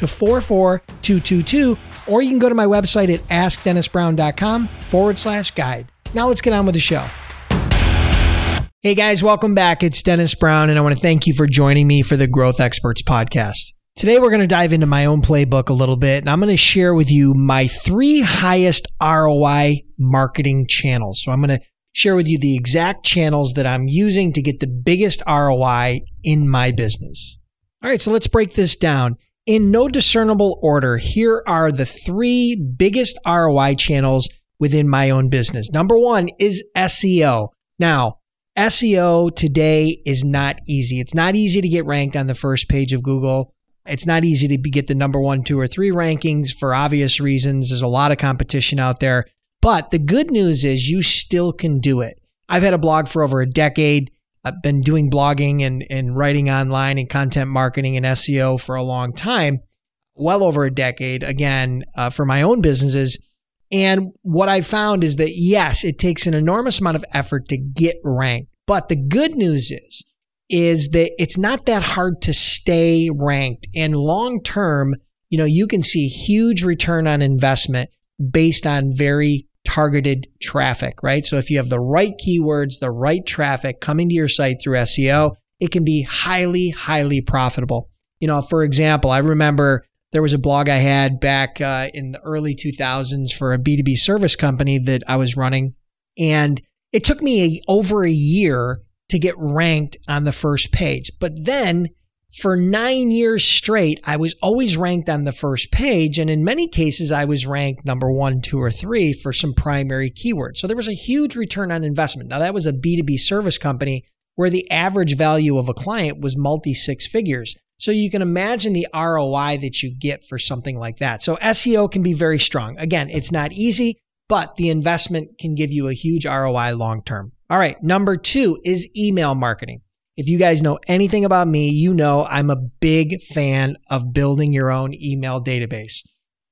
to 44222, or you can go to my website at askdennisbrown.com forward slash guide. Now let's get on with the show. Hey guys, welcome back. It's Dennis Brown, and I want to thank you for joining me for the Growth Experts podcast. Today, we're going to dive into my own playbook a little bit, and I'm going to share with you my three highest ROI marketing channels. So, I'm going to share with you the exact channels that I'm using to get the biggest ROI in my business. All right, so let's break this down. In no discernible order, here are the three biggest ROI channels within my own business. Number one is SEO. Now, SEO today is not easy. It's not easy to get ranked on the first page of Google. It's not easy to get the number one, two, or three rankings for obvious reasons. There's a lot of competition out there. But the good news is you still can do it. I've had a blog for over a decade. I've been doing blogging and, and writing online and content marketing and SEO for a long time, well over a decade, again, uh, for my own businesses. And what I found is that, yes, it takes an enormous amount of effort to get ranked. But the good news is, is that it's not that hard to stay ranked. And long term, you know, you can see huge return on investment based on very targeted traffic, right? So if you have the right keywords, the right traffic coming to your site through SEO, it can be highly, highly profitable. You know, for example, I remember there was a blog I had back uh, in the early 2000s for a B2B service company that I was running. And it took me a, over a year to get ranked on the first page. But then for nine years straight, I was always ranked on the first page. And in many cases, I was ranked number one, two, or three for some primary keywords. So there was a huge return on investment. Now, that was a B2B service company where the average value of a client was multi six figures. So you can imagine the ROI that you get for something like that. So SEO can be very strong. Again, it's not easy, but the investment can give you a huge ROI long term. All right. Number two is email marketing. If you guys know anything about me, you know I'm a big fan of building your own email database.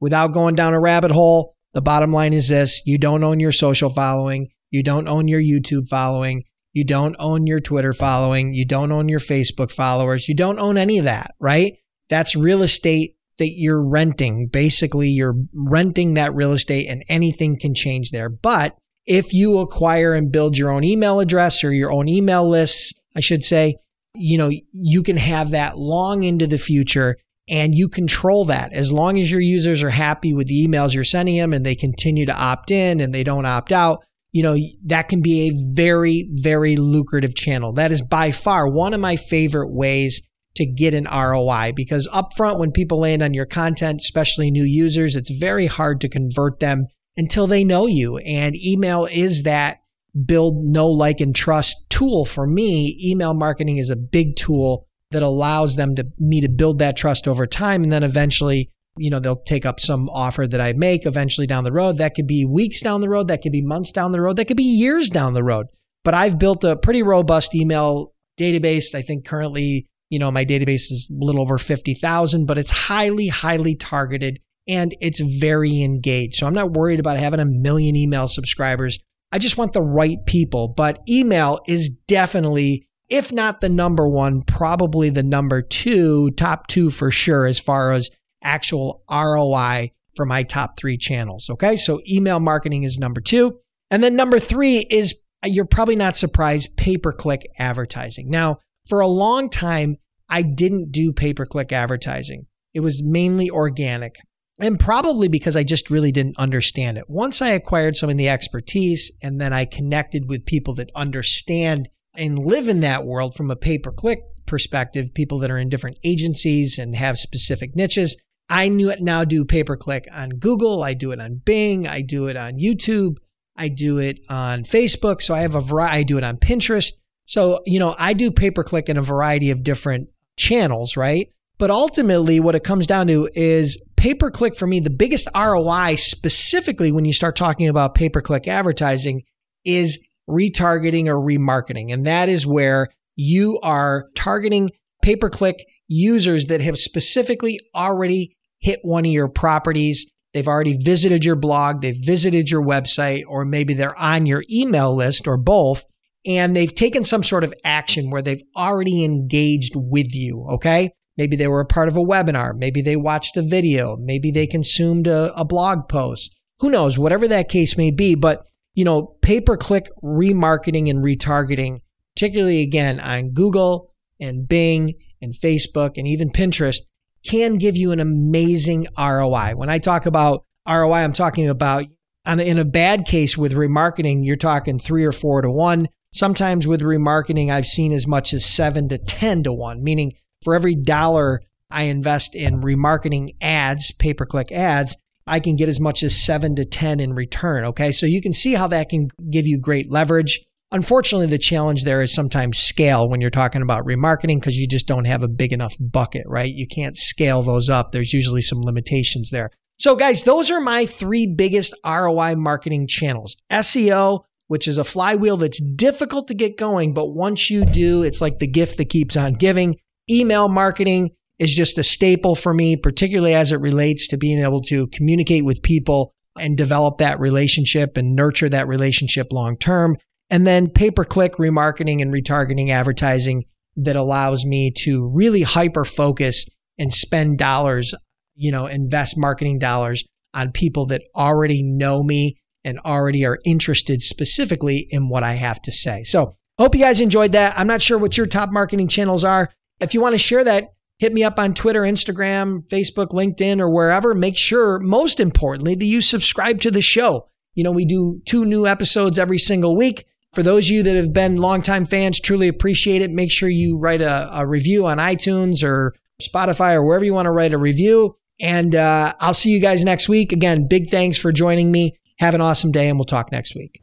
Without going down a rabbit hole, the bottom line is this you don't own your social following, you don't own your YouTube following, you don't own your Twitter following, you don't own your Facebook followers, you don't own any of that, right? That's real estate that you're renting. Basically, you're renting that real estate and anything can change there. But if you acquire and build your own email address or your own email lists, I should say, you know, you can have that long into the future and you control that. As long as your users are happy with the emails you're sending them and they continue to opt in and they don't opt out you know that can be a very very lucrative channel. That is by far one of my favorite ways to get an ROI because upfront when people land on your content especially new users it's very hard to convert them until they know you and email is that build know, like, and trust tool for me. Email marketing is a big tool that allows them to me to build that trust over time. And then eventually, you know, they'll take up some offer that I make eventually down the road. That could be weeks down the road. That could be months down the road. That could be years down the road. But I've built a pretty robust email database. I think currently, you know, my database is a little over 50,000, but it's highly, highly targeted and it's very engaged. So I'm not worried about having a million email subscribers. I just want the right people. But email is definitely, if not the number one, probably the number two, top two for sure, as far as actual ROI for my top three channels. Okay. So email marketing is number two. And then number three is uh, you're probably not surprised pay per click advertising. Now, for a long time, I didn't do pay per click advertising, it was mainly organic. And probably because I just really didn't understand it. Once I acquired some of the expertise and then I connected with people that understand and live in that world from a pay per click perspective, people that are in different agencies and have specific niches. I knew it now do pay per click on Google, I do it on Bing, I do it on YouTube, I do it on Facebook. So I have a variety, I do it on Pinterest. So, you know, I do pay per click in a variety of different channels, right? But ultimately, what it comes down to is pay per click for me. The biggest ROI, specifically when you start talking about pay per click advertising, is retargeting or remarketing. And that is where you are targeting pay per click users that have specifically already hit one of your properties. They've already visited your blog, they've visited your website, or maybe they're on your email list or both. And they've taken some sort of action where they've already engaged with you. Okay. Maybe they were a part of a webinar. Maybe they watched a video. Maybe they consumed a, a blog post. Who knows, whatever that case may be. But, you know, pay per click remarketing and retargeting, particularly again on Google and Bing and Facebook and even Pinterest, can give you an amazing ROI. When I talk about ROI, I'm talking about in a bad case with remarketing, you're talking three or four to one. Sometimes with remarketing, I've seen as much as seven to 10 to one, meaning for every dollar I invest in remarketing ads, pay per click ads, I can get as much as seven to 10 in return. Okay. So you can see how that can give you great leverage. Unfortunately, the challenge there is sometimes scale when you're talking about remarketing because you just don't have a big enough bucket, right? You can't scale those up. There's usually some limitations there. So, guys, those are my three biggest ROI marketing channels SEO, which is a flywheel that's difficult to get going, but once you do, it's like the gift that keeps on giving email marketing is just a staple for me, particularly as it relates to being able to communicate with people and develop that relationship and nurture that relationship long term. And then pay per click remarketing and retargeting advertising that allows me to really hyper focus and spend dollars, you know, invest marketing dollars on people that already know me and already are interested specifically in what I have to say. So, hope you guys enjoyed that. I'm not sure what your top marketing channels are. If you want to share that, hit me up on Twitter, Instagram, Facebook, LinkedIn, or wherever. Make sure, most importantly, that you subscribe to the show. You know, we do two new episodes every single week. For those of you that have been longtime fans, truly appreciate it. Make sure you write a, a review on iTunes or Spotify or wherever you want to write a review. And uh, I'll see you guys next week. Again, big thanks for joining me. Have an awesome day, and we'll talk next week.